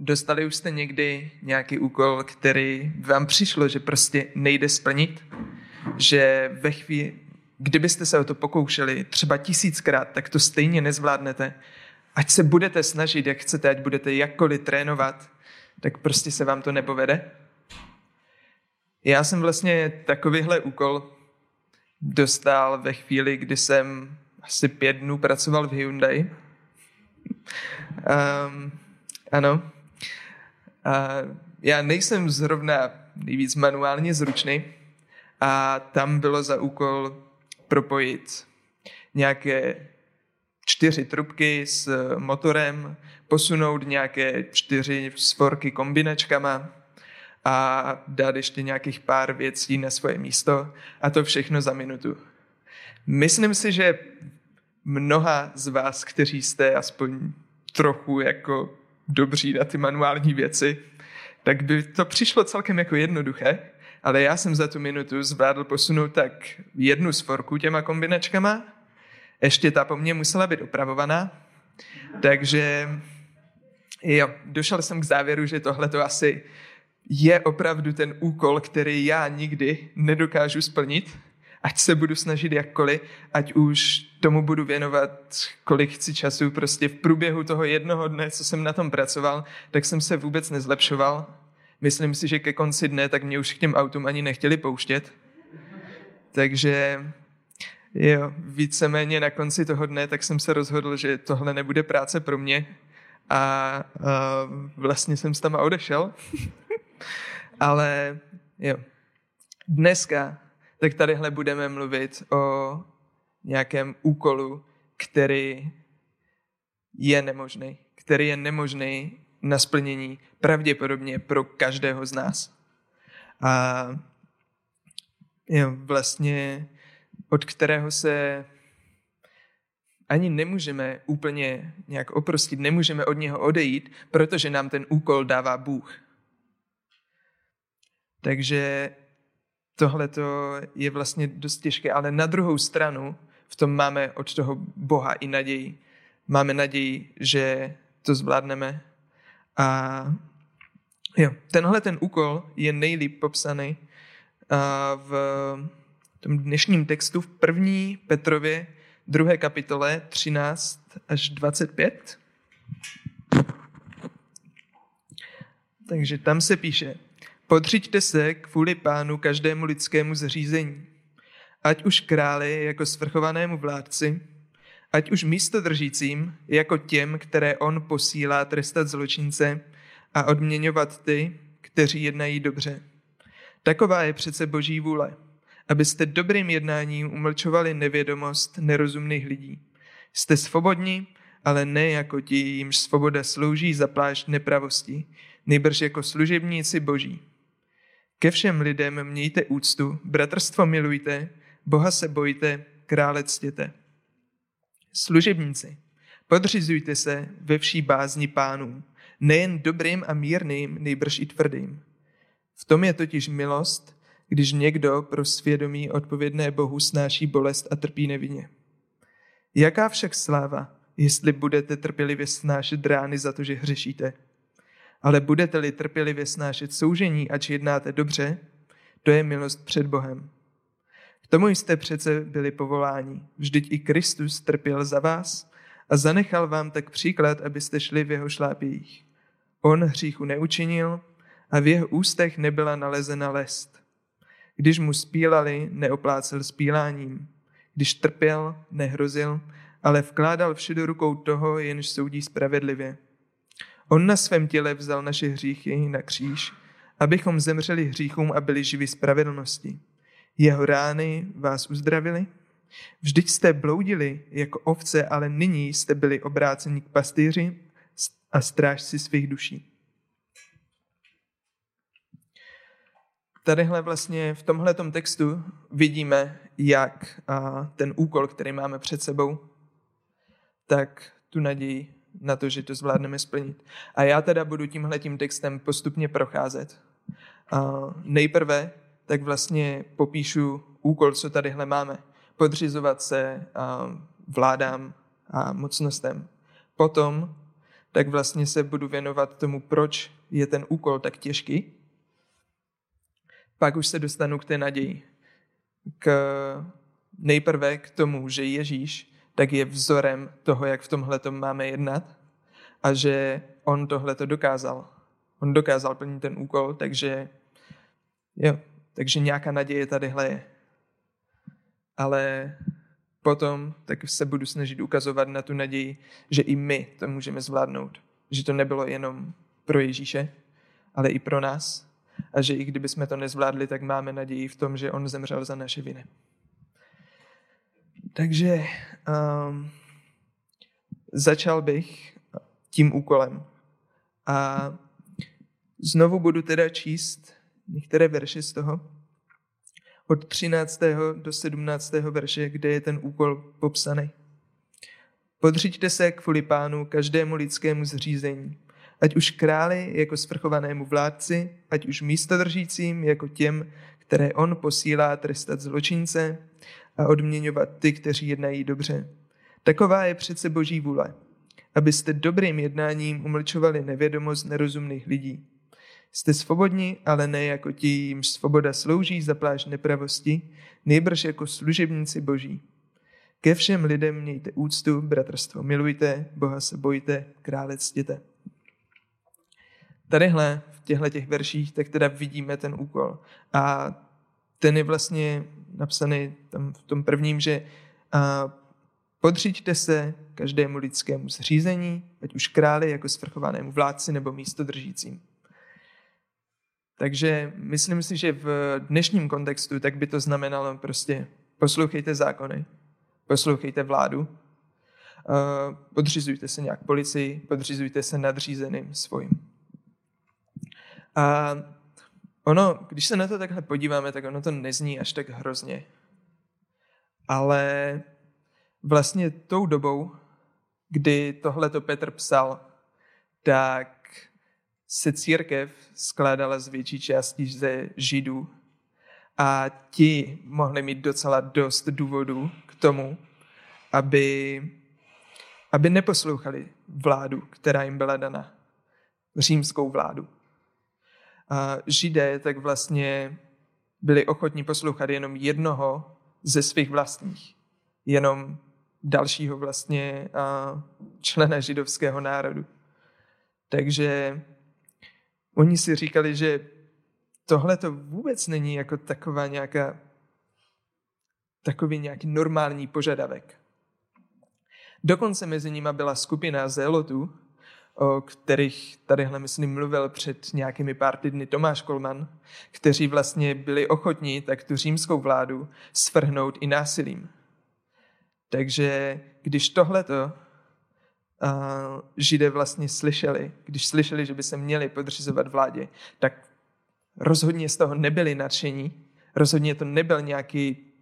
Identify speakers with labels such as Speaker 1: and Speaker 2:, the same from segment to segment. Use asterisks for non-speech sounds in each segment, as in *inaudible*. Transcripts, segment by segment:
Speaker 1: Dostali už jste někdy nějaký úkol, který vám přišlo, že prostě nejde splnit? Že ve chvíli, kdybyste se o to pokoušeli třeba tisíckrát, tak to stejně nezvládnete. Ať se budete snažit, jak chcete, ať budete jakkoliv trénovat, tak prostě se vám to nepovede. Já jsem vlastně takovýhle úkol dostal ve chvíli, kdy jsem asi pět dnů pracoval v Hyundai. Um, ano. Já nejsem zrovna nejvíc manuálně zručný a tam bylo za úkol propojit nějaké čtyři trubky s motorem, posunout nějaké čtyři svorky kombinačkama a dát ještě nějakých pár věcí na svoje místo a to všechno za minutu. Myslím si, že mnoha z vás, kteří jste aspoň trochu jako dobří na ty manuální věci, tak by to přišlo celkem jako jednoduché, ale já jsem za tu minutu zvládl posunout tak jednu svorku těma kombinačkama, ještě ta po mně musela být opravovaná, takže jo, došel jsem k závěru, že tohle to asi je opravdu ten úkol, který já nikdy nedokážu splnit, ať se budu snažit jakkoliv, ať už tomu budu věnovat, kolik chci času, prostě v průběhu toho jednoho dne, co jsem na tom pracoval, tak jsem se vůbec nezlepšoval. Myslím si, že ke konci dne tak mě už k těm autům ani nechtěli pouštět. Takže jo, víceméně na konci toho dne tak jsem se rozhodl, že tohle nebude práce pro mě a, a vlastně jsem s tam odešel. *laughs* Ale jo, dneska tak tadyhle budeme mluvit o nějakém úkolu, který je nemožný, který je nemožný na splnění pravděpodobně pro každého z nás. A jo, vlastně od kterého se ani nemůžeme úplně nějak oprostit, nemůžeme od něho odejít, protože nám ten úkol dává Bůh. Takže tohle je vlastně dost těžké, ale na druhou stranu v tom máme od toho Boha i naději. Máme naději, že to zvládneme. A jo, tenhle ten úkol je nejlíp popsaný v tom dnešním textu v první Petrově druhé kapitole 13 až 25. Takže tam se píše, Podřiďte se kvůli pánu každému lidskému zřízení, ať už králi jako svrchovanému vládci, ať už místodržícím jako těm, které on posílá trestat zločince a odměňovat ty, kteří jednají dobře. Taková je přece boží vůle, abyste dobrým jednáním umlčovali nevědomost nerozumných lidí. Jste svobodní, ale ne jako ti, jimž svoboda slouží za plášť nepravosti, nejbrž jako služebníci boží. Ke všem lidem mějte úctu, bratrstvo milujte, Boha se bojte, krále ctěte. Služebníci, podřizujte se ve vší bázni pánům, nejen dobrým a mírným, nejbrž i tvrdým. V tom je totiž milost, když někdo pro svědomí odpovědné Bohu snáší bolest a trpí nevině. Jaká však sláva, jestli budete trpělivě snášet rány za to, že hřešíte? Ale budete-li trpělivě snášet soužení, ač jednáte dobře, to je milost před Bohem. K tomu jste přece byli povoláni. Vždyť i Kristus trpěl za vás a zanechal vám tak příklad, abyste šli v jeho šlápějích. On hříchu neučinil a v jeho ústech nebyla nalezena lest. Když mu spílali, neoplácel spíláním. Když trpěl, nehrozil, ale vkládal vše do rukou toho, jenž soudí spravedlivě. On na svém těle vzal naše hříchy na kříž, abychom zemřeli hříchům a byli živi spravedlnosti. Jeho rány vás uzdravili? Vždyť jste bloudili jako ovce, ale nyní jste byli obráceni k pastýři a strážci svých duší. Tadyhle vlastně v tomhle textu vidíme, jak ten úkol, který máme před sebou, tak tu naději na to, že to zvládneme splnit. A já teda budu tímhle tím textem postupně procházet. A nejprve tak vlastně popíšu úkol, co tadyhle máme. Podřizovat se vládám a mocnostem. Potom tak vlastně se budu věnovat tomu, proč je ten úkol tak těžký. Pak už se dostanu k té naději. K, nejprve k tomu, že Ježíš tak je vzorem toho, jak v tomhle máme jednat a že on tohle to dokázal. On dokázal plnit ten úkol, takže jo, takže nějaká naděje tadyhle je. Ale potom tak se budu snažit ukazovat na tu naději, že i my to můžeme zvládnout. Že to nebylo jenom pro Ježíše, ale i pro nás. A že i kdyby jsme to nezvládli, tak máme naději v tom, že on zemřel za naše viny. Takže um, začal bych tím úkolem. A znovu budu teda číst některé verše z toho, od 13. do 17. verše, kde je ten úkol popsaný. Podřiďte se kvůli pánu každému lidskému zřízení, ať už králi jako svrchovanému vládci, ať už místodržícím jako těm, které on posílá trestat zločince a odměňovat ty, kteří jednají dobře. Taková je přece boží vůle, abyste dobrým jednáním umlčovali nevědomost nerozumných lidí. Jste svobodní, ale ne jako ti, jimž svoboda slouží za pláž nepravosti, nejbrž jako služebníci boží. Ke všem lidem mějte úctu, bratrstvo milujte, Boha se bojte, krále ctěte. Tadyhle v těchto těch verších tak teda vidíme ten úkol. A ten je vlastně napsaný tam v tom prvním, že a, se každému lidskému zřízení, ať už králi jako svrchovanému vládci nebo místodržícím. Takže myslím si, že v dnešním kontextu tak by to znamenalo prostě poslouchejte zákony, poslouchejte vládu, podřizujte se nějak policii, podřizujte se nadřízeným svým. A ono, když se na to takhle podíváme, tak ono to nezní až tak hrozně. Ale vlastně tou dobou, kdy tohleto Petr psal, tak se církev skládala z větší části ze židů a ti mohli mít docela dost důvodů k tomu, aby, aby neposlouchali vládu, která jim byla dana, římskou vládu. Židé tak vlastně byli ochotní poslouchat jenom jednoho ze svých vlastních, jenom dalšího vlastně člena židovského národu. Takže Oni si říkali, že tohle to vůbec není jako taková nějaká, takový nějaký normální požadavek. Dokonce mezi nimi byla skupina zélotů, o kterých tadyhle, myslím, mluvil před nějakými pár týdny Tomáš Kolman, kteří vlastně byli ochotní tak tu římskou vládu svrhnout i násilím. Takže když tohleto židé vlastně slyšeli, když slyšeli, že by se měli podřizovat vládě, tak rozhodně z toho nebyli nadšení, rozhodně to nebyl nějaký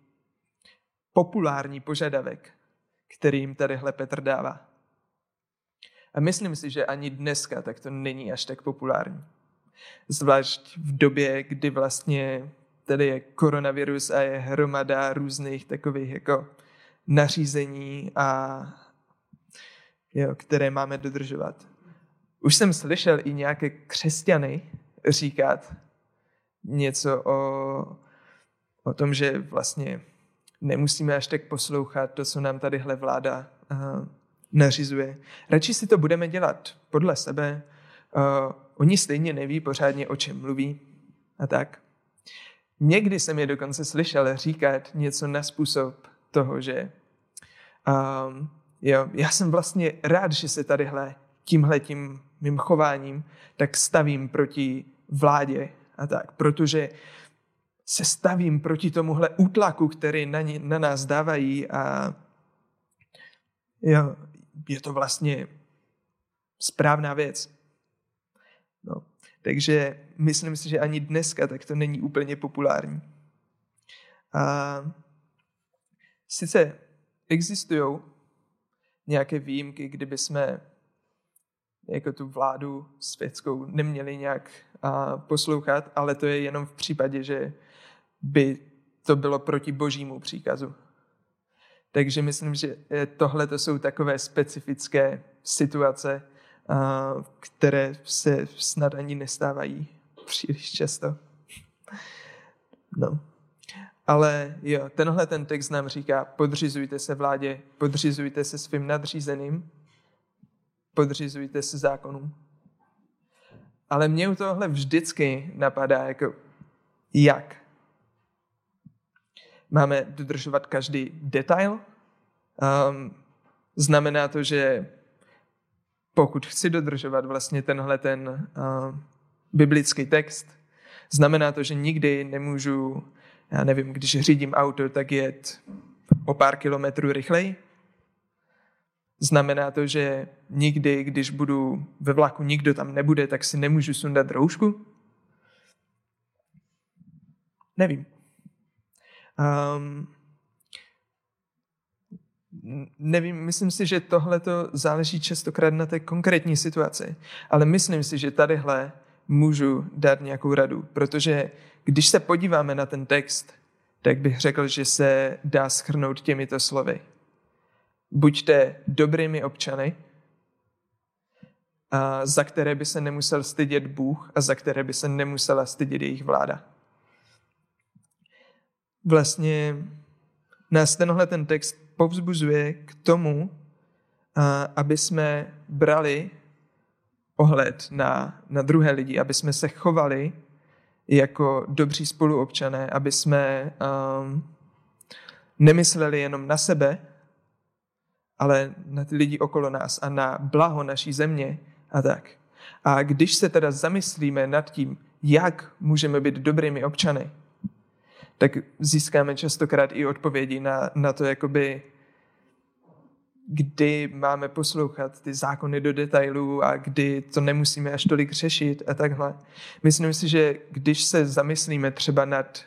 Speaker 1: populární požadavek, který jim tadyhle Petr dává. A myslím si, že ani dneska tak to není až tak populární. Zvlášť v době, kdy vlastně tady je koronavirus a je hromada různých takových jako nařízení a jo, které máme dodržovat. Už jsem slyšel i nějaké křesťany říkat něco o, o tom, že vlastně nemusíme až tak poslouchat to, co nám tadyhle vláda uh, nařizuje. Radši si to budeme dělat podle sebe. Uh, oni stejně neví pořádně, o čem mluví a tak. Někdy jsem je dokonce slyšel říkat něco na způsob toho, že um, Jo, já jsem vlastně rád, že se tadyhle tímhle tím mým chováním tak stavím proti vládě a tak, protože se stavím proti tomuhle útlaku, který na, ně, na nás dávají a jo, je to vlastně správná věc. No, takže myslím si, že ani dneska tak to není úplně populární. A sice existují nějaké výjimky, kdyby jsme jako tu vládu světskou neměli nějak a, poslouchat, ale to je jenom v případě, že by to bylo proti božímu příkazu. Takže myslím, že tohle to jsou takové specifické situace, které se snad ani nestávají příliš často. No. Ale jo, tenhle ten text nám říká, podřizujte se vládě, podřizujte se svým nadřízeným, podřizujte se zákonům. Ale mě u tohle vždycky napadá, jako jak? Máme dodržovat každý detail? Um, znamená to, že pokud chci dodržovat vlastně tenhle ten uh, biblický text, znamená to, že nikdy nemůžu, já nevím, když řídím auto, tak jet o pár kilometrů rychleji? Znamená to, že nikdy, když budu ve vlaku, nikdo tam nebude, tak si nemůžu sundat roušku? Nevím. Um, nevím, myslím si, že tohle to záleží častokrát na té konkrétní situaci, ale myslím si, že tadyhle můžu dát nějakou radu, protože když se podíváme na ten text, tak bych řekl, že se dá schrnout těmito slovy. Buďte dobrými občany, a za které by se nemusel stydět Bůh a za které by se nemusela stydět jejich vláda. Vlastně nás tenhle ten text povzbuzuje k tomu, aby jsme brali ohled na, na druhé lidi, aby jsme se chovali jako dobří spoluobčané, aby jsme um, nemysleli jenom na sebe, ale na ty lidi okolo nás a na blaho naší země a tak. A když se teda zamyslíme nad tím, jak můžeme být dobrými občany, tak získáme častokrát i odpovědi na, na to, jakoby, kdy máme poslouchat ty zákony do detailů a kdy to nemusíme až tolik řešit a takhle. Myslím si, že když se zamyslíme třeba nad,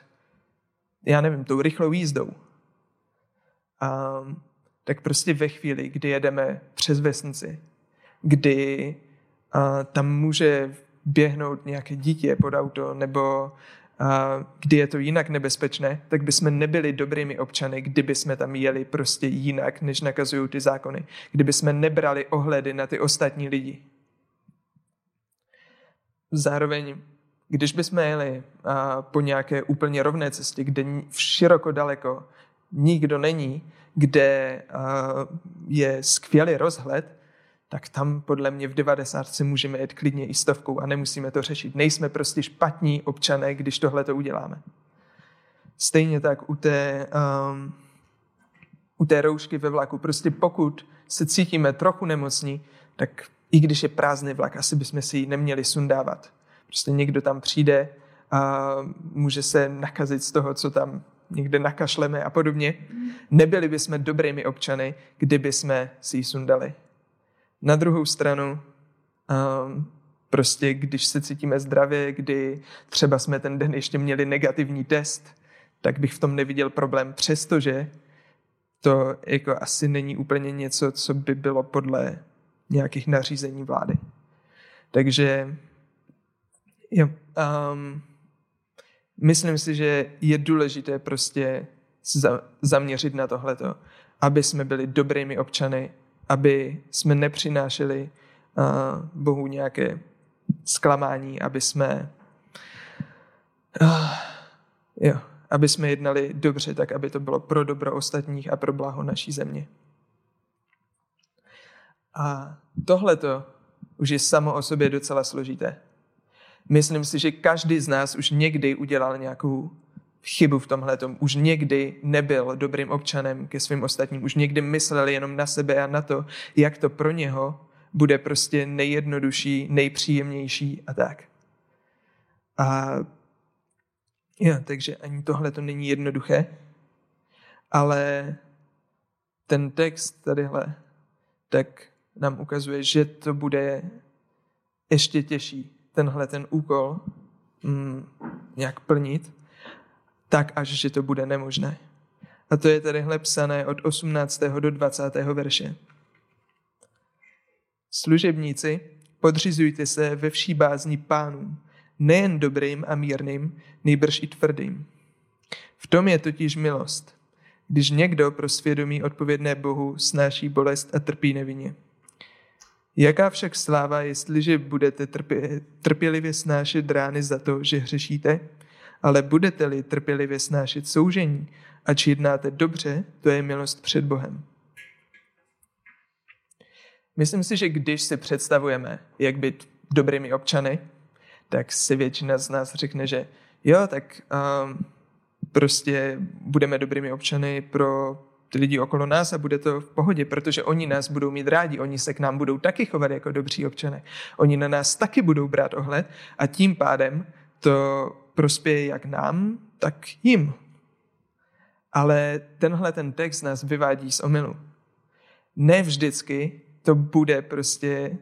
Speaker 1: já nevím, tou rychlou jízdou, um, tak prostě ve chvíli, kdy jedeme přes vesnici, kdy uh, tam může běhnout nějaké dítě pod auto, nebo kdy je to jinak nebezpečné, tak bychom nebyli dobrými občany, kdyby jsme tam jeli prostě jinak, než nakazují ty zákony. Kdyby jsme nebrali ohledy na ty ostatní lidi. Zároveň, když bychom jeli po nějaké úplně rovné cestě, kde v široko daleko nikdo není, kde je skvělý rozhled, tak tam podle mě v 90 můžeme jet klidně i stovkou a nemusíme to řešit. Nejsme prostě špatní občané, když tohle to uděláme. Stejně tak u té, um, u té roušky ve vlaku. Prostě pokud se cítíme trochu nemocní, tak i když je prázdný vlak, asi bychom si ji neměli sundávat. Prostě někdo tam přijde a může se nakazit z toho, co tam někde nakašleme a podobně. Nebyli bychom dobrými občany, kdyby jsme si ji sundali. Na druhou stranu, um, prostě když se cítíme zdravě, kdy třeba jsme ten den ještě měli negativní test, tak bych v tom neviděl problém, přestože to jako asi není úplně něco, co by bylo podle nějakých nařízení vlády. Takže jo, um, myslím si, že je důležité prostě zaměřit na tohleto, aby jsme byli dobrými občany, aby jsme nepřinášeli uh, Bohu nějaké zklamání, aby jsme uh, jo, aby jsme jednali dobře, tak aby to bylo pro dobro ostatních a pro blaho naší země. A tohleto už je samo o sobě docela složité. Myslím si, že každý z nás už někdy udělal nějakou chybu v tomhle. Už někdy nebyl dobrým občanem ke svým ostatním. Už někdy myslel jenom na sebe a na to, jak to pro něho bude prostě nejjednodušší, nejpříjemnější a tak. A jo, takže ani tohle to není jednoduché, ale ten text tadyhle tak nám ukazuje, že to bude ještě těžší tenhle ten úkol mm, nějak plnit, tak až, že to bude nemožné. A to je tadyhle psané od 18. do 20. verše. Služebníci, podřizujte se ve vší bázni pánům, nejen dobrým a mírným, nejbrž i tvrdým. V tom je totiž milost, když někdo pro svědomí odpovědné Bohu snáší bolest a trpí nevině. Jaká však sláva, jestliže budete trpě, trpělivě snášet rány za to, že hřešíte, ale budete-li trpělivě snášet soužení, ač jednáte dobře, to je milost před Bohem. Myslím si, že když si představujeme, jak být dobrými občany, tak si většina z nás řekne, že jo, tak um, prostě budeme dobrými občany pro ty lidi okolo nás a bude to v pohodě, protože oni nás budou mít rádi, oni se k nám budou taky chovat jako dobří občané. Oni na nás taky budou brát ohled a tím pádem to prospěje jak nám, tak jim. Ale tenhle ten text nás vyvádí z omylu. Ne vždycky to bude prostě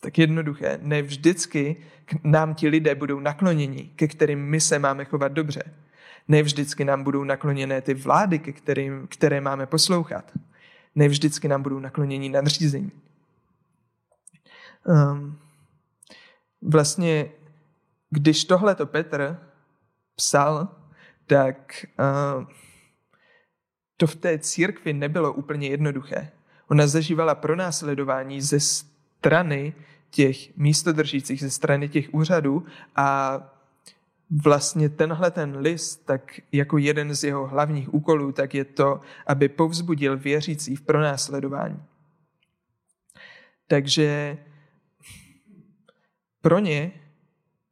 Speaker 1: tak jednoduché. Ne vždycky nám ti lidé budou nakloněni, ke kterým my se máme chovat dobře. Ne vždycky nám budou nakloněné ty vlády, ke kterým, které máme poslouchat. Ne vždycky nám budou nakloněni nadřízení. Um, vlastně, když tohleto Petr psal, tak uh, to v té církvi nebylo úplně jednoduché. Ona zažívala pronásledování ze strany těch místodržících, ze strany těch úřadů a vlastně tenhle ten list, tak jako jeden z jeho hlavních úkolů, tak je to, aby povzbudil věřící v pronásledování. Takže pro ně,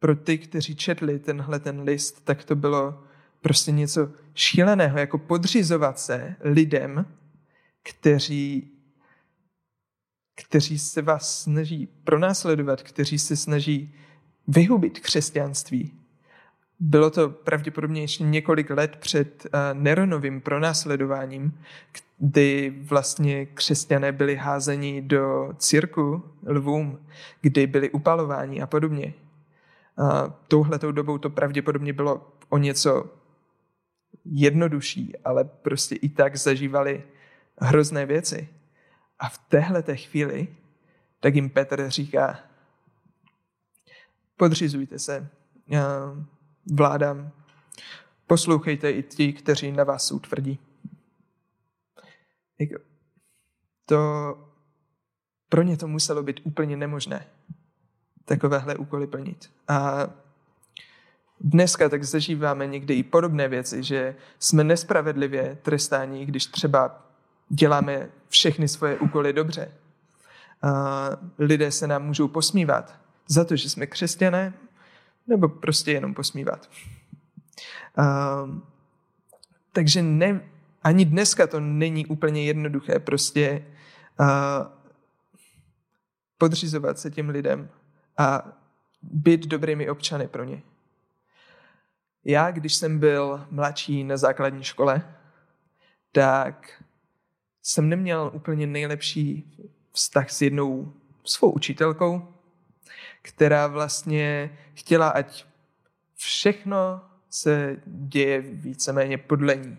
Speaker 1: pro ty, kteří četli tenhle ten list, tak to bylo prostě něco šíleného, jako podřizovat se lidem, kteří, kteří se vás snaží pronásledovat, kteří se snaží vyhubit křesťanství, bylo to pravděpodobně ještě několik let před uh, Neronovým pronásledováním, kdy vlastně křesťané byli házeni do cirku lvům, kdy byli upalováni a podobně. Uh, touhletou dobou to pravděpodobně bylo o něco jednodušší, ale prostě i tak zažívali hrozné věci. A v téhle chvíli tak jim Petr říká, podřizujte se, uh, vládám. Poslouchejte i ti, kteří na vás jsou tvrdí. To pro ně to muselo být úplně nemožné takovéhle úkoly plnit. A dneska tak zažíváme někdy i podobné věci, že jsme nespravedlivě trestáni, když třeba děláme všechny svoje úkoly dobře. A lidé se nám můžou posmívat za to, že jsme křesťané, nebo prostě jenom posmívat. Uh, takže ne, ani dneska to není úplně jednoduché prostě uh, podřizovat se těm lidem a být dobrými občany pro ně. Já, když jsem byl mladší na základní škole, tak jsem neměl úplně nejlepší vztah s jednou svou učitelkou, která vlastně chtěla, ať všechno se děje víceméně podle ní.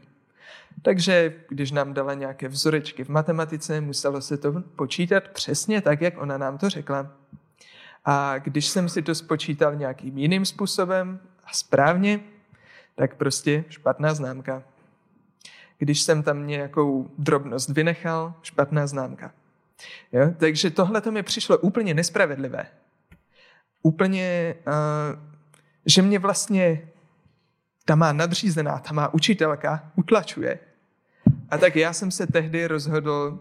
Speaker 1: Takže když nám dala nějaké vzorečky v matematice, muselo se to počítat přesně tak, jak ona nám to řekla. A když jsem si to spočítal nějakým jiným způsobem a správně, tak prostě špatná známka. Když jsem tam nějakou drobnost vynechal, špatná známka. Jo? Takže tohle to mi přišlo úplně nespravedlivé úplně, uh, že mě vlastně ta má nadřízená, ta má učitelka utlačuje. A tak já jsem se tehdy rozhodl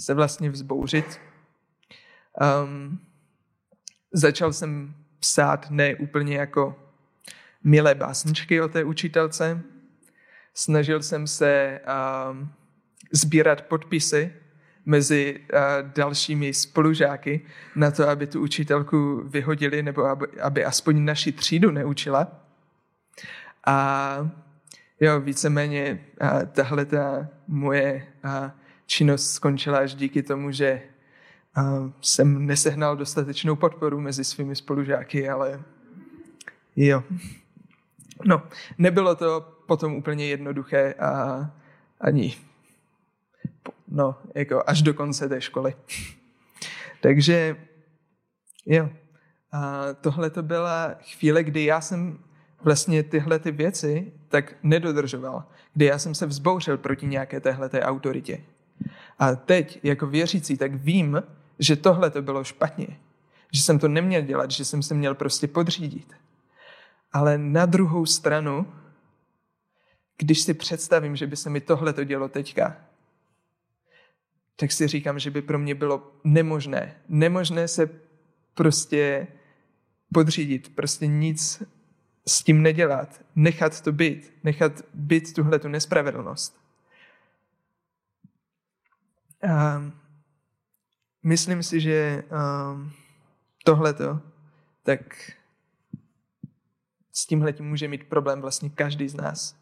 Speaker 1: se vlastně vzbouřit. Um, začal jsem psát ne úplně jako milé básničky o té učitelce. Snažil jsem se um, sbírat podpisy mezi uh, dalšími spolužáky na to, aby tu učitelku vyhodili nebo aby, aby aspoň naši třídu neučila. A jo, víceméně uh, tahle ta moje uh, činnost skončila až díky tomu, že uh, jsem nesehnal dostatečnou podporu mezi svými spolužáky, ale jo. No, nebylo to potom úplně jednoduché a ani no, jako až do konce té školy. Takže jo, a tohle to byla chvíle, kdy já jsem vlastně tyhle ty věci tak nedodržoval, kdy já jsem se vzbouřil proti nějaké téhle autoritě. A teď, jako věřící, tak vím, že tohle to bylo špatně, že jsem to neměl dělat, že jsem se měl prostě podřídit. Ale na druhou stranu, když si představím, že by se mi tohle to dělo teďka, tak si říkám, že by pro mě bylo nemožné. Nemožné se prostě podřídit, prostě nic s tím nedělat, nechat to být, nechat být tuhle tu nespravedlnost. A myslím si, že um, tohleto, tak s tímhle tím může mít problém vlastně každý z nás.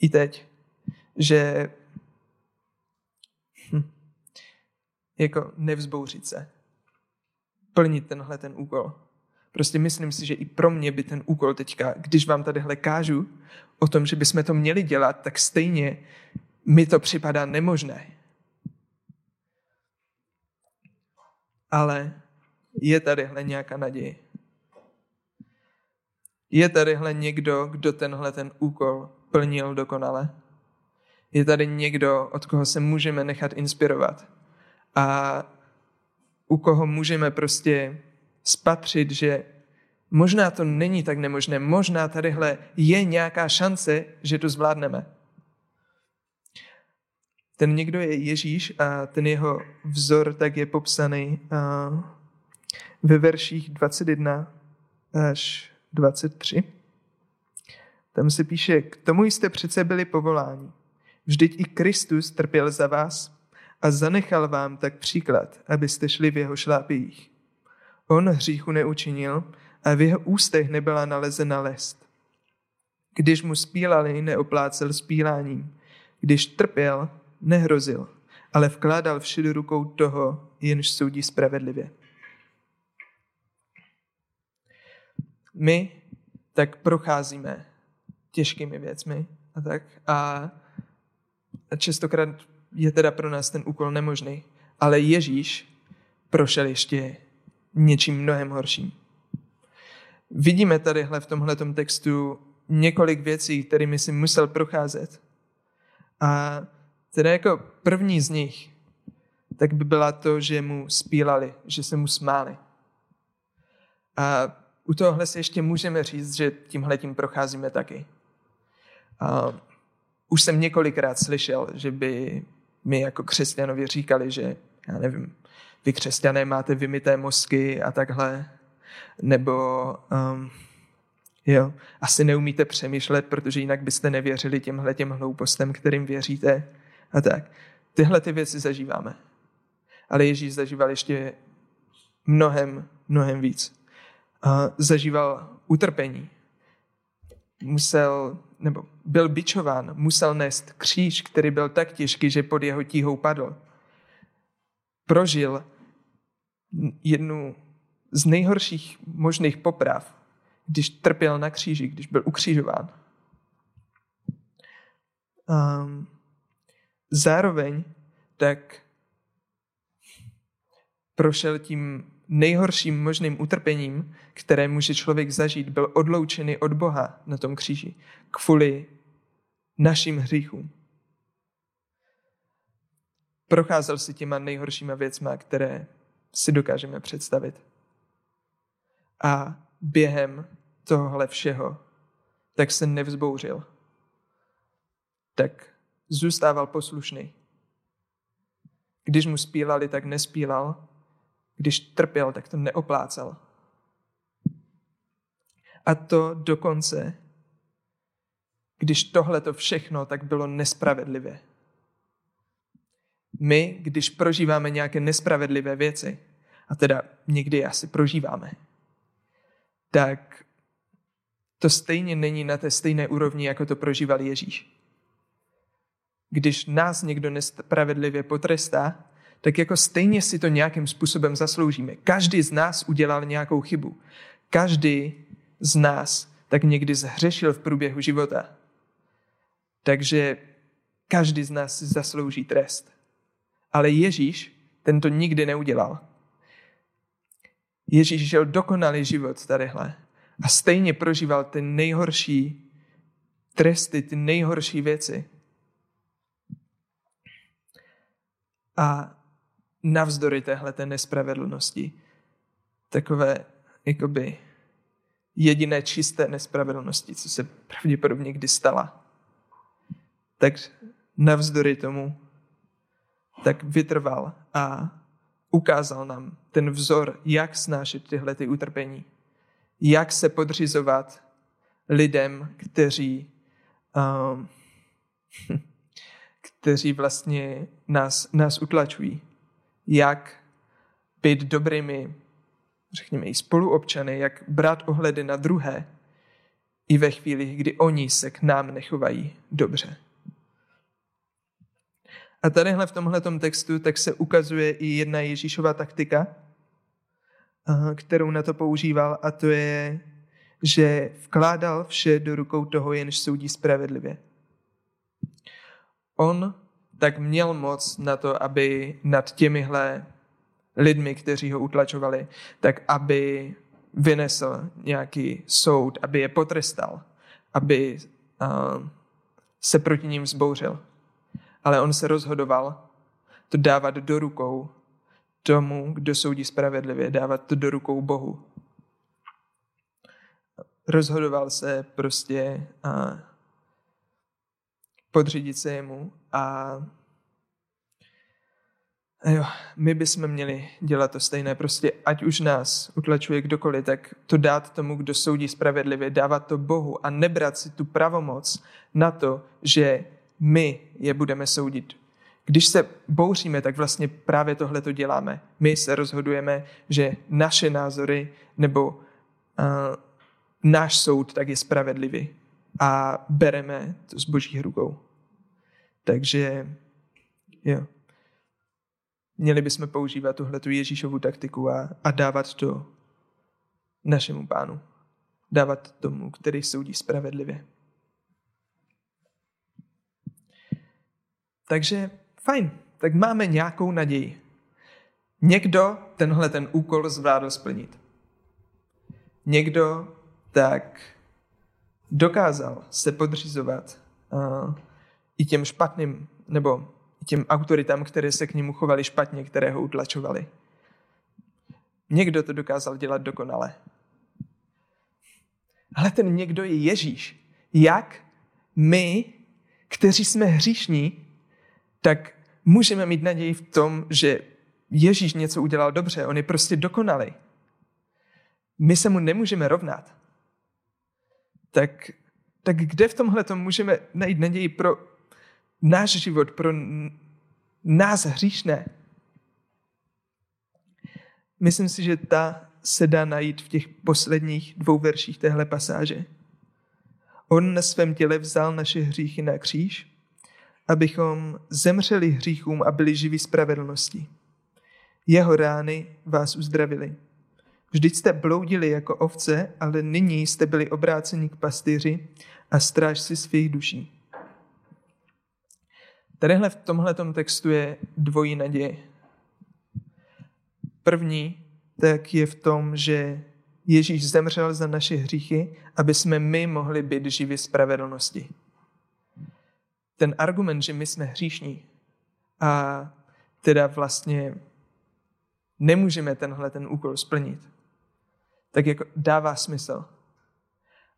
Speaker 1: I teď. Že hm, jako nevzbouřit se. Plnit tenhle ten úkol. Prostě myslím si, že i pro mě by ten úkol teďka, když vám tadyhle kážu o tom, že bychom to měli dělat, tak stejně mi to připadá nemožné. Ale je tadyhle nějaká naděje. Je tadyhle někdo, kdo tenhle ten úkol plnil dokonale. Je tady někdo, od koho se můžeme nechat inspirovat. A u koho můžeme prostě spatřit, že možná to není tak nemožné, možná tadyhle je nějaká šance, že to zvládneme. Ten někdo je Ježíš a ten jeho vzor tak je popsaný ve verších 21 až 23. Tam se píše, k tomu jste přece byli povoláni. Vždyť i Kristus trpěl za vás a zanechal vám tak příklad, abyste šli v jeho šlápích. On hříchu neučinil a v jeho ústech nebyla nalezena lest. Když mu spílali, neoplácel spíláním. Když trpěl, nehrozil, ale vkládal vši do rukou toho, jenž soudí spravedlivě. My tak procházíme těžkými věcmi a tak. A častokrát je teda pro nás ten úkol nemožný. Ale Ježíš prošel ještě něčím mnohem horším. Vidíme tadyhle v tomhle textu několik věcí, kterými si musel procházet. A teda jako první z nich, tak by byla to, že mu spílali, že se mu smáli. A u tohohle si ještě můžeme říct, že tímhle tím procházíme taky. A už jsem několikrát slyšel, že by mi jako křesťanovi říkali, že, já nevím, vy křesťané máte vymité mozky a takhle, nebo um, jo, asi neumíte přemýšlet, protože jinak byste nevěřili těmhle těm hloupostem, kterým věříte a tak. Tyhle ty věci zažíváme. Ale Ježíš zažíval ještě mnohem, mnohem víc zažíval utrpení. Musel, nebo byl bičován, musel nést kříž, který byl tak těžký, že pod jeho tíhou padl. Prožil jednu z nejhorších možných poprav, když trpěl na kříži, když byl ukřižován. Um, zároveň tak prošel tím nejhorším možným utrpením, které může člověk zažít, byl odloučený od Boha na tom kříži kvůli našim hříchům. Procházel si těma nejhoršíma věcma, které si dokážeme představit. A během tohle všeho tak se nevzbouřil. Tak zůstával poslušný. Když mu spílali, tak nespílal když trpěl, tak to neoplácal. A to dokonce, když tohle to všechno, tak bylo nespravedlivé. My, když prožíváme nějaké nespravedlivé věci, a teda někdy asi prožíváme, tak to stejně není na té stejné úrovni, jako to prožíval Ježíš. Když nás někdo nespravedlivě potrestá, tak jako stejně si to nějakým způsobem zasloužíme. Každý z nás udělal nějakou chybu. Každý z nás tak někdy zhřešil v průběhu života. Takže každý z nás si zaslouží trest. Ale Ježíš ten to nikdy neudělal. Ježíš žil dokonalý život tadyhle a stejně prožíval ty nejhorší tresty, ty nejhorší věci. A navzdory téhle té nespravedlnosti, takové jakoby jediné čisté nespravedlnosti, co se pravděpodobně kdy stala, tak navzdory tomu tak vytrval a ukázal nám ten vzor, jak snášet tyhle ty utrpení, jak se podřizovat lidem, kteří, um, *laughs* kteří vlastně nás, nás utlačují, jak být dobrými, řekněme, i spoluobčany, jak brát ohledy na druhé, i ve chvíli, kdy oni se k nám nechovají dobře. A tadyhle v tomhle textu tak se ukazuje i jedna Ježíšova taktika, kterou na to používal, a to je, že vkládal vše do rukou toho, jenž soudí spravedlivě. On tak měl moc na to, aby nad těmihle lidmi, kteří ho utlačovali, tak aby vynesl nějaký soud, aby je potrestal, aby uh, se proti ním vzbouřil ale on se rozhodoval to dávat do rukou tomu, kdo soudí spravedlivě, dávat to do rukou Bohu. Rozhodoval se prostě a podřídit se jemu a jo, my bychom měli dělat to stejné. Prostě ať už nás utlačuje kdokoliv, tak to dát tomu, kdo soudí spravedlivě, dávat to Bohu a nebrat si tu pravomoc na to, že my je budeme soudit. Když se bouříme, tak vlastně právě tohle to děláme. My se rozhodujeme, že naše názory nebo uh, náš soud tak je spravedlivý a bereme to z božích rukou. Takže jo. Měli bychom používat tuhle tu Ježíšovu taktiku a, a dávat to našemu pánu. Dávat tomu, který soudí spravedlivě. Takže fajn, tak máme nějakou naději. Někdo tenhle ten úkol zvládl splnit. Někdo tak dokázal se podřizovat uh, i těm špatným, nebo těm autoritám, které se k němu chovali špatně, které ho utlačovali. Někdo to dokázal dělat dokonale. Ale ten někdo je Ježíš. Jak my, kteří jsme hříšní, tak můžeme mít naději v tom, že Ježíš něco udělal dobře, on je prostě dokonalý. My se mu nemůžeme rovnat. Tak, tak kde v tomhle tom můžeme najít naději pro náš život, pro nás hříšné? Myslím si, že ta se dá najít v těch posledních dvou verších téhle pasáže. On na svém těle vzal naše hříchy na kříž abychom zemřeli hříchům a byli živí spravedlností. Jeho rány vás uzdravili. Vždyť jste bloudili jako ovce, ale nyní jste byli obráceni k pastýři a strážci svých duší. Tadyhle v tomhle textu je dvojí naděje. První tak je v tom, že Ježíš zemřel za naše hříchy, aby jsme my mohli být živi spravedlnosti ten argument, že my jsme hříšní a teda vlastně nemůžeme tenhle ten úkol splnit, tak jako dává smysl.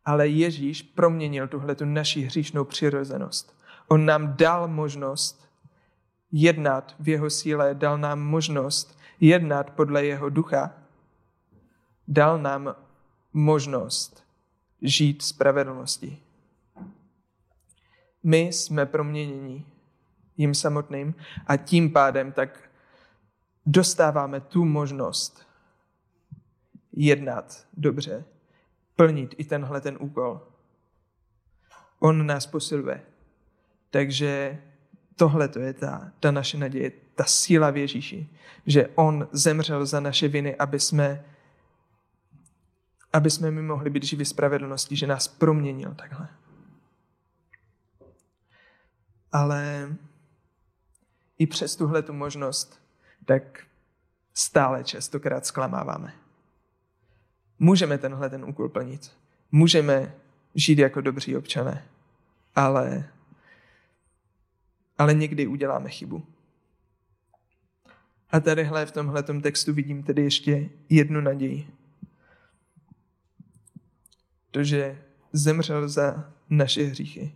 Speaker 1: Ale Ježíš proměnil tuhle tu naši hříšnou přirozenost. On nám dal možnost jednat v jeho síle, dal nám možnost jednat podle jeho ducha, dal nám možnost žít spravedlnosti my jsme proměnění jim samotným a tím pádem tak dostáváme tu možnost jednat dobře, plnit i tenhle ten úkol. On nás posiluje. Takže tohle to je ta, ta naše naděje, ta síla v Ježíši, že on zemřel za naše viny, aby jsme, aby jsme my mohli být živí spravedlnosti, že nás proměnil takhle ale i přes tuhle tu možnost, tak stále častokrát zklamáváme. Můžeme tenhle ten úkol plnit. Můžeme žít jako dobří občané, ale, ale někdy uděláme chybu. A tadyhle v tomhle textu vidím tedy ještě jednu naději. To, že zemřel za naše hříchy.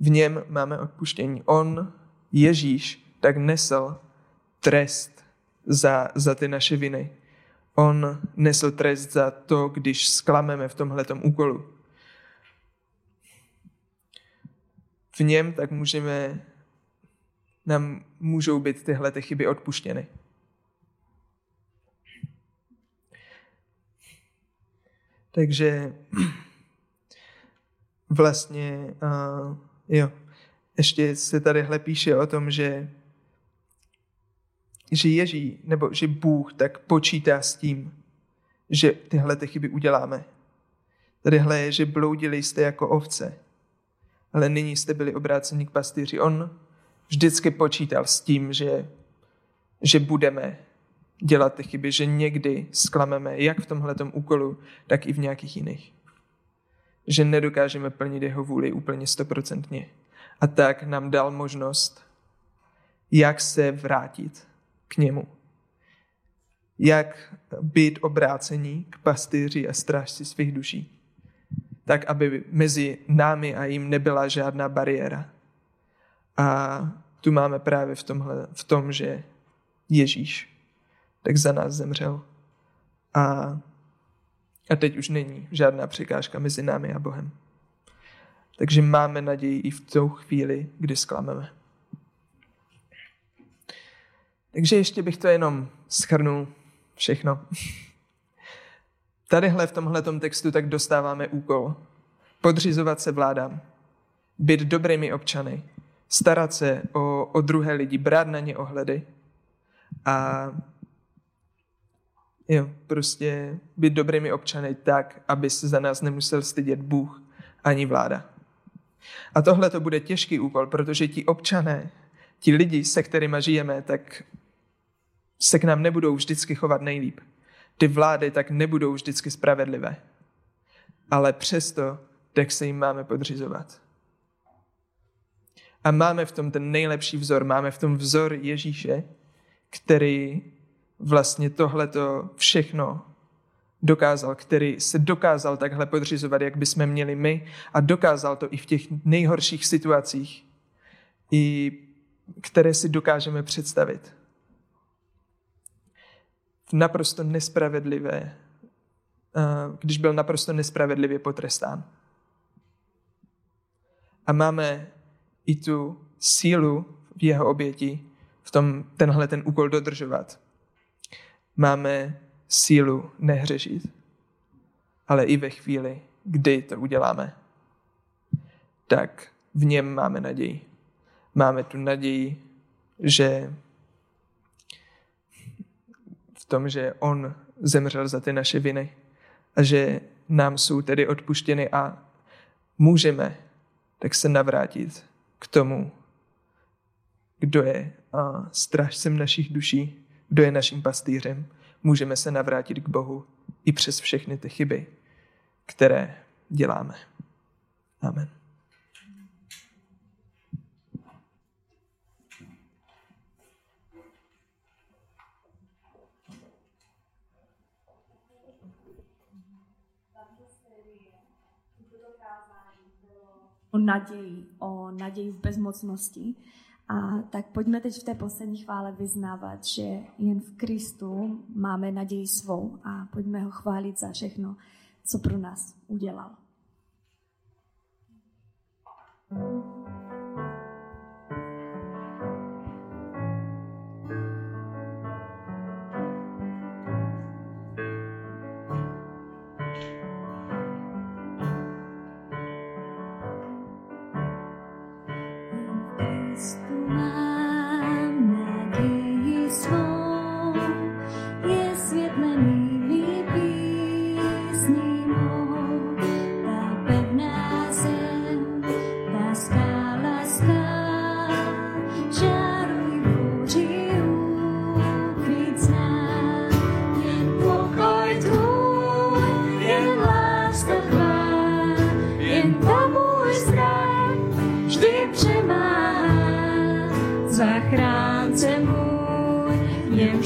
Speaker 1: V něm máme odpuštění. On, Ježíš, tak nesl trest za, za ty naše viny. On nesl trest za to, když sklameme v tomhletom úkolu. V něm tak můžeme, nám můžou být tyhle ty chyby odpuštěny. Takže *clears throat* vlastně, uh, jo, ještě se tadyhle píše o tom, že že Ježí, nebo že Bůh tak počítá s tím, že tyhle ty chyby uděláme. Tadyhle je, že bloudili jste jako ovce, ale nyní jste byli obráceni k pastýři. On vždycky počítal s tím, že, že budeme dělat ty chyby, že někdy sklameme, jak v tomhle úkolu, tak i v nějakých jiných. Že nedokážeme plnit jeho vůli úplně stoprocentně. A tak nám dal možnost, jak se vrátit k němu. Jak být obrácení k pastýři a strážci svých duší. Tak, aby mezi námi a jim nebyla žádná bariéra. A tu máme právě v, tomhle, v tom, že Ježíš tak za nás zemřel. A, a teď už není žádná překážka mezi námi a Bohem. Takže máme naději i v tou chvíli, kdy sklameme. Takže ještě bych to jenom schrnul všechno. Tadyhle v tomhle textu tak dostáváme úkol podřizovat se vládám, být dobrými občany, starat se o, o druhé lidi, brát na ně ohledy a jo, prostě být dobrými občany tak, aby se za nás nemusel stydět Bůh ani vláda. A tohle to bude těžký úkol, protože ti občané, ti lidi, se kterými žijeme, tak se k nám nebudou vždycky chovat nejlíp. Ty vlády tak nebudou vždycky spravedlivé. Ale přesto tak se jim máme podřizovat. A máme v tom ten nejlepší vzor, máme v tom vzor Ježíše, který vlastně tohleto všechno dokázal, který se dokázal takhle podřizovat, jak bychom měli my a dokázal to i v těch nejhorších situacích, i které si dokážeme představit naprosto nespravedlivé, eh, když byl naprosto nespravedlivě potrestán. A máme i tu sílu v jeho oběti, v tom tenhle ten úkol dodržovat. Máme sílu nehřešit, ale i ve chvíli, kdy to uděláme, tak v něm máme naději. Máme tu naději, že tom, že on zemřel za ty naše viny a že nám jsou tedy odpuštěny a můžeme tak se navrátit k tomu, kdo je strážcem našich duší, kdo je naším pastýřem. Můžeme se navrátit k Bohu i přes všechny ty chyby, které děláme. Amen.
Speaker 2: O naději, o naději v bezmocnosti. A tak pojďme teď v té poslední chvále vyznávat, že jen v Kristu máme naději svou a pojďme ho chválit za všechno, co pro nás udělal. thank you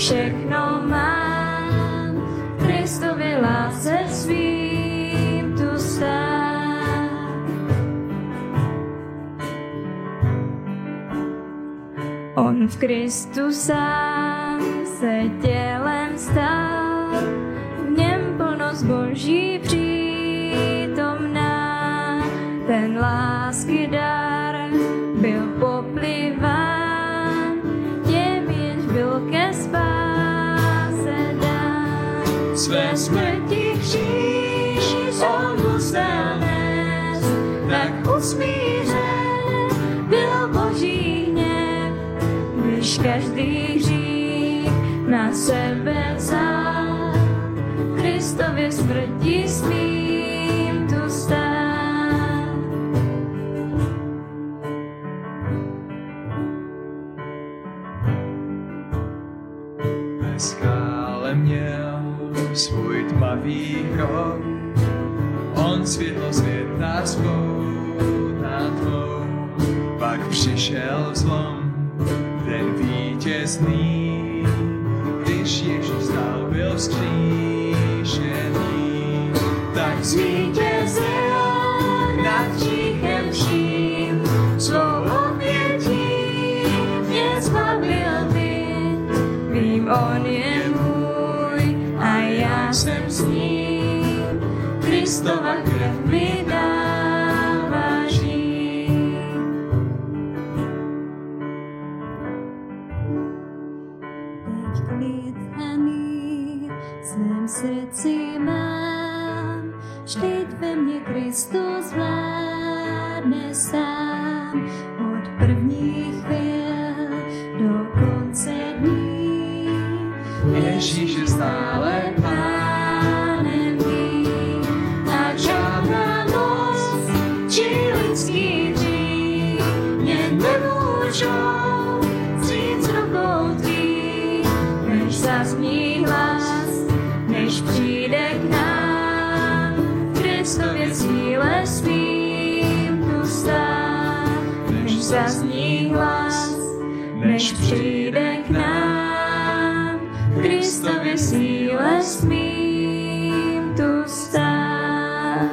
Speaker 2: všechno mám, Kristovi lásce svým tu stát. On v Kristu sám se tělem smrti kříž on musel nést, tak usmířen byl Boží hněv, když každý na sebe vzal. Kristově smrti smím
Speaker 3: světa spoutá tmou. Pak přišel zlom, ten vítězný, když Ježíš stál, byl vzkříšený. Tak zvítězil nad hříchem vším, svou obětí mě zbavil ty.
Speaker 2: Vím, on je můj a já jsem s ním. Kristova krev než přijde k nám. Kristově síle smím tu stát.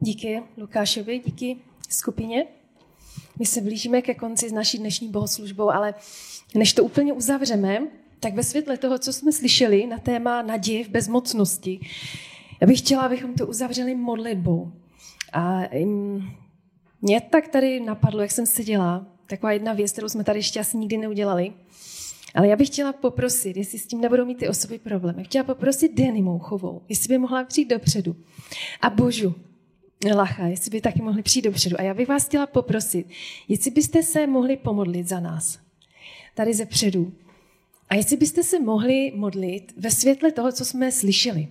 Speaker 4: Díky Lukášovi, díky skupině. My se blížíme ke konci s naší dnešní bohoslužbou, ale než to úplně uzavřeme, tak ve světle toho, co jsme slyšeli na téma naděje v bezmocnosti, já bych chtěla, abychom to uzavřeli modlitbou. A mě tak tady napadlo, jak jsem seděla, taková jedna věc, kterou jsme tady ještě asi nikdy neudělali, ale já bych chtěla poprosit, jestli s tím nebudou mít ty osoby problém, chtěla poprosit Denny Mouchovou, jestli by mohla přijít dopředu. A Božu, Lacha, jestli by taky mohli přijít dopředu. A já bych vás chtěla poprosit, jestli byste se mohli pomodlit za nás. Tady ze předu. A jestli byste se mohli modlit ve světle toho, co jsme slyšeli.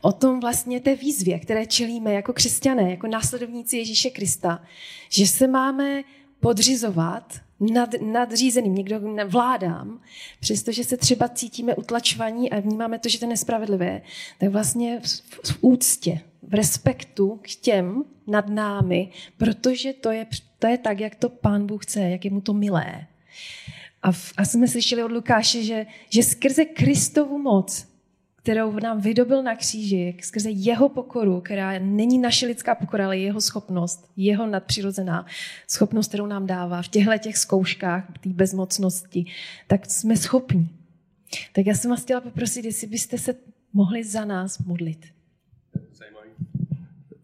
Speaker 4: O tom vlastně té výzvě, které čelíme jako křesťané, jako následovníci Ježíše Krista, že se máme podřizovat nad, nadřízeným, někdo vládám, přestože se třeba cítíme utlačovaní a vnímáme to, že to je nespravedlivé, tak vlastně v, v úctě, v respektu k těm nad námi, protože to je, to je tak, jak to pán Bůh chce, jak je mu to milé. A, v, a jsme slyšeli od Lukáše, že, že skrze Kristovu moc, kterou nám vydobil na kříži, skrze jeho pokoru, která není naše lidská pokora, ale jeho schopnost, jeho nadpřirozená schopnost, kterou nám dává v těchto těch zkouškách, té bezmocnosti, tak jsme schopni. Tak já jsem vás chtěla poprosit, jestli byste se mohli za nás modlit.
Speaker 5: Zajímavý.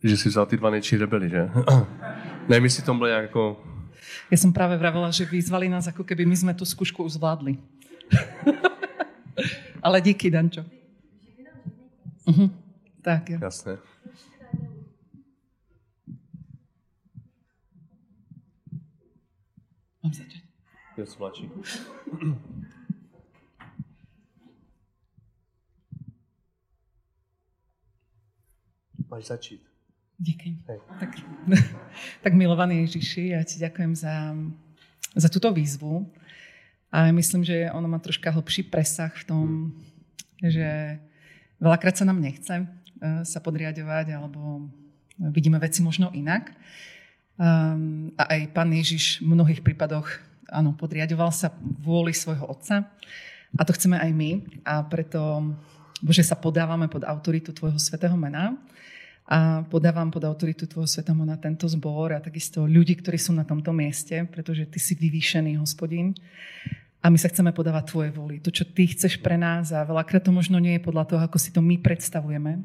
Speaker 5: Že si vzal ty dva nejčí rebely, že? *clears throat* ne, my si to bylo jako...
Speaker 6: Ja som práve vravela, že vyzvali nás, ako keby my sme tú skúšku už zvládli. *laughs* Ale díky, Dančo. Uh-huh. Tak, jo.
Speaker 5: Jasné.
Speaker 6: Mám začať.
Speaker 5: Já jsem mladší. Máš začít.
Speaker 6: Díky.
Speaker 5: Hej.
Speaker 6: Tak, *laughs* tak milovaný Ježiši, ja ti ďakujem za, za túto výzvu. A myslím, že ono má troška hlbší presah v tom, že veľakrát sa nám nechce sa podriadovať, alebo vidíme veci možno inak. Um, a aj pán Ježiš v mnohých prípadoch áno, podriadoval sa vôli svojho otca. A to chceme aj my. A preto, Bože, sa podávame pod autoritu Tvojho svetého mena a podávam pod autoritu Tvojho svetého mena tento zbor a takisto ľudí, ktorí sú na tomto mieste, pretože Ty si vyvýšený, hospodín. A my sa chceme podávať Tvoje voli. To, čo Ty chceš pre nás a veľakrát to možno nie je podľa toho, ako si to my predstavujeme,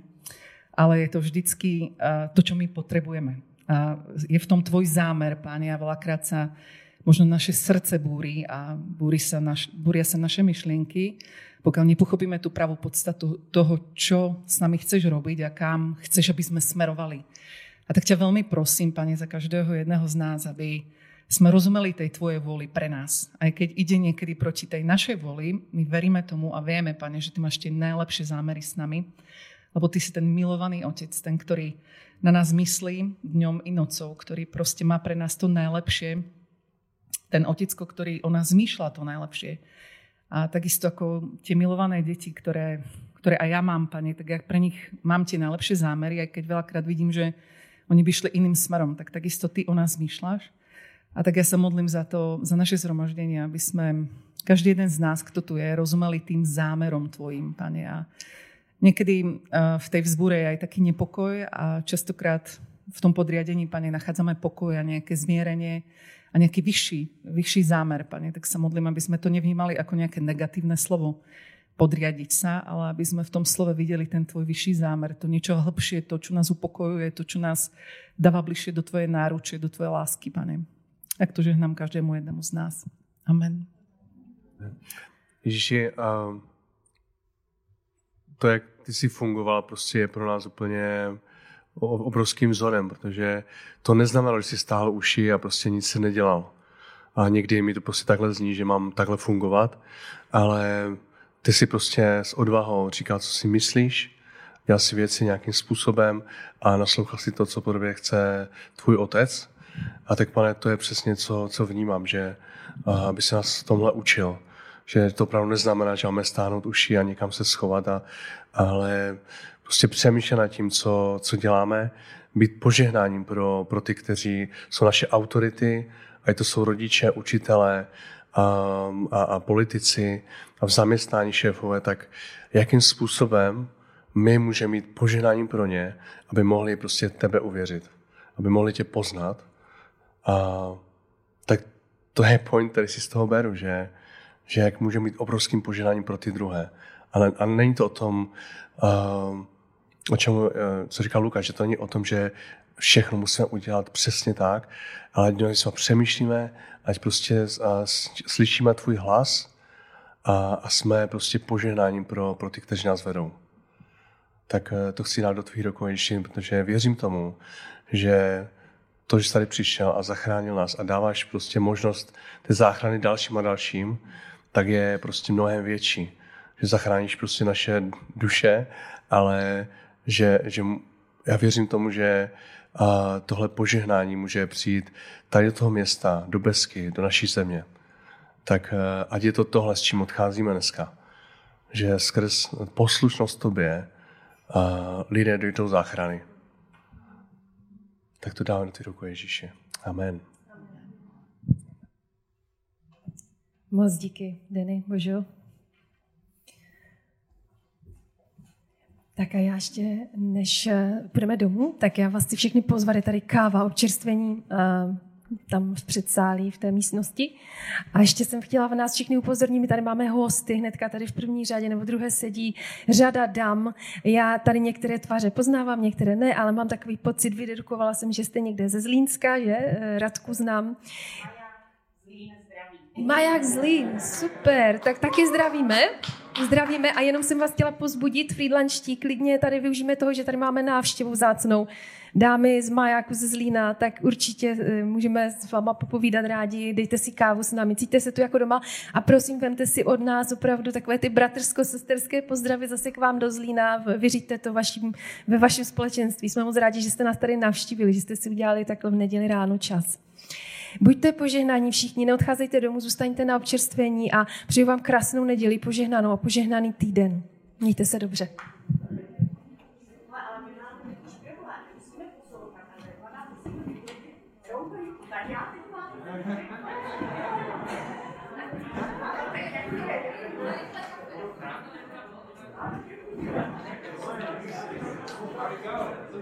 Speaker 6: ale je to vždycky to, čo my potrebujeme. A je v tom Tvoj zámer, Páne, a veľakrát sa možno naše srdce búri a búri sa naš, búria sa naše myšlienky, pokiaľ nepochopíme tú pravú podstatu toho, čo s nami chceš robiť a kam chceš, aby sme smerovali. A tak ťa veľmi prosím, Pane, za každého jedného z nás, aby sme rozumeli tej Tvojej vôli pre nás. Aj keď ide niekedy proti tej našej voli, my veríme tomu a vieme, Pane, že Ty máš tie najlepšie zámery s nami, lebo Ty si ten milovaný Otec, ten, ktorý na nás myslí dňom i nocou, ktorý proste má pre nás to najlepšie, ten Otecko, ktorý o nás zmýšľa to najlepšie. A takisto ako tie milované deti, ktoré, ktoré aj ja mám, Pane, tak ja pre nich mám tie najlepšie zámery, aj keď veľakrát vidím, že oni by šli iným smerom, tak takisto Ty o nás zmýšľaš. A tak ja sa modlím za to, za naše zhromaždenie, aby sme, každý jeden z nás, kto tu je, rozumeli tým zámerom Tvojim, Pane. A niekedy v tej vzbúre je aj taký nepokoj a častokrát v tom podriadení, Pane, nachádzame pokoj a nejaké zmierenie a nejaký vyšší, vyšší zámer, Pane. Tak sa modlím, aby sme to nevnímali ako nejaké negatívne slovo, podriadiť sa, ale aby sme v tom slove videli ten tvoj vyšší zámer, to niečo hĺbšie, to, čo nás upokojuje, to, čo nás dáva bližšie do tvojej náručie, do tvojej lásky, Pane. Tak to žehnám každému jednému z nás. Amen.
Speaker 5: Ježíši, to, jak ty jsi fungoval, prostě je pro nás úplně obrovským vzorem, protože to neznamenalo, že si stáhl uši a prostě nic se nedělal. A někdy mi to prostě takhle zní, že mám takhle fungovat, ale ty si prostě s odvahou říkal, co si myslíš, dělal si věci nějakým způsobem a naslouchal si to, co po chce tvůj otec a tak, pane, to je přesně co, co vnímám, že aby se nás tomhle učil. Že to opravdu neznamená, že máme stáhnout uši a někam se schovat, a, ale prostě přemýšlet nad tím, co, co děláme, být požehnáním pro, pro ty, kteří jsou naše autority, ať to jsou rodiče, učitelé a, a, a politici a v zaměstnání šéfové, tak jakým způsobem my můžeme mít požehnáním pro ně, aby mohli prostě tebe uvěřit, aby mohli tě poznat a tak to je point, který si z toho beru, že, že jak může mít obrovským požehnáním pro ty druhé. Ale, a není to o tom, uh, o čem, uh, co říkal Lukáš, že to není o tom, že všechno musíme udělat přesně tak, ale když se přemýšlíme, ať prostě slyšíme tvůj hlas a, a jsme prostě požehnáním pro, pro ty, kteří nás vedou. Tak uh, to chci dát do tvých rukou, protože věřím tomu, že to, že jsi tady přišel a zachránil nás a dáváš prostě možnost té záchrany dalším a dalším, tak je prostě mnohem větší. Že zachráníš prostě naše duše, ale že, že já věřím tomu, že tohle požehnání může přijít tady do toho města, do Besky, do naší země. Tak e, ať je to tohle, s čím odcházíme dneska. Že skrz poslušnost tobě lidé dojdou záchrany tak to dáme do ty ruku Ježíše. Amen.
Speaker 4: Moc díky, Denny, božu. Tak a já ještě, než půjdeme domů, tak já vás chci všechny pozvat, je tady káva, občerstvení, tam v předsálí, v té místnosti. A ještě jsem chtěla v nás všichni upozornit, my tady máme hosty, hnedka tady v první řadě nebo druhé sedí řada dam. Já tady některé tváře poznávám, některé ne, ale mám takový pocit, vydedukovala jsem, že jste někde ze Zlínska, že? Radku znám. Maják Zlín, super, tak taky zdravíme. Zdravíme a jenom jsem vás chtěla pozbudit, Friedlandští, klidně tady využijeme toho, že tady máme návštěvu zácnou dámy z Majáku ze Zlína, tak určitě eh, můžeme s váma popovídat rádi, dejte si kávu s námi, cítíte se tu jako doma a prosím, vemte si od nás opravdu takové ty bratrsko-sesterské pozdravy zase k vám do Zlína, vyříďte to vaším, ve vašem společenství. Jsme moc rádi, že jste nás tady navštívili, že jste si udělali takhle v neděli ráno čas. Buďte požehnáni všichni, neodcházejte domů, zůstaňte na občerstvení a přeju vám krásnou neděli, požehnanou a požehnaný týden. Mějte se dobře. Go?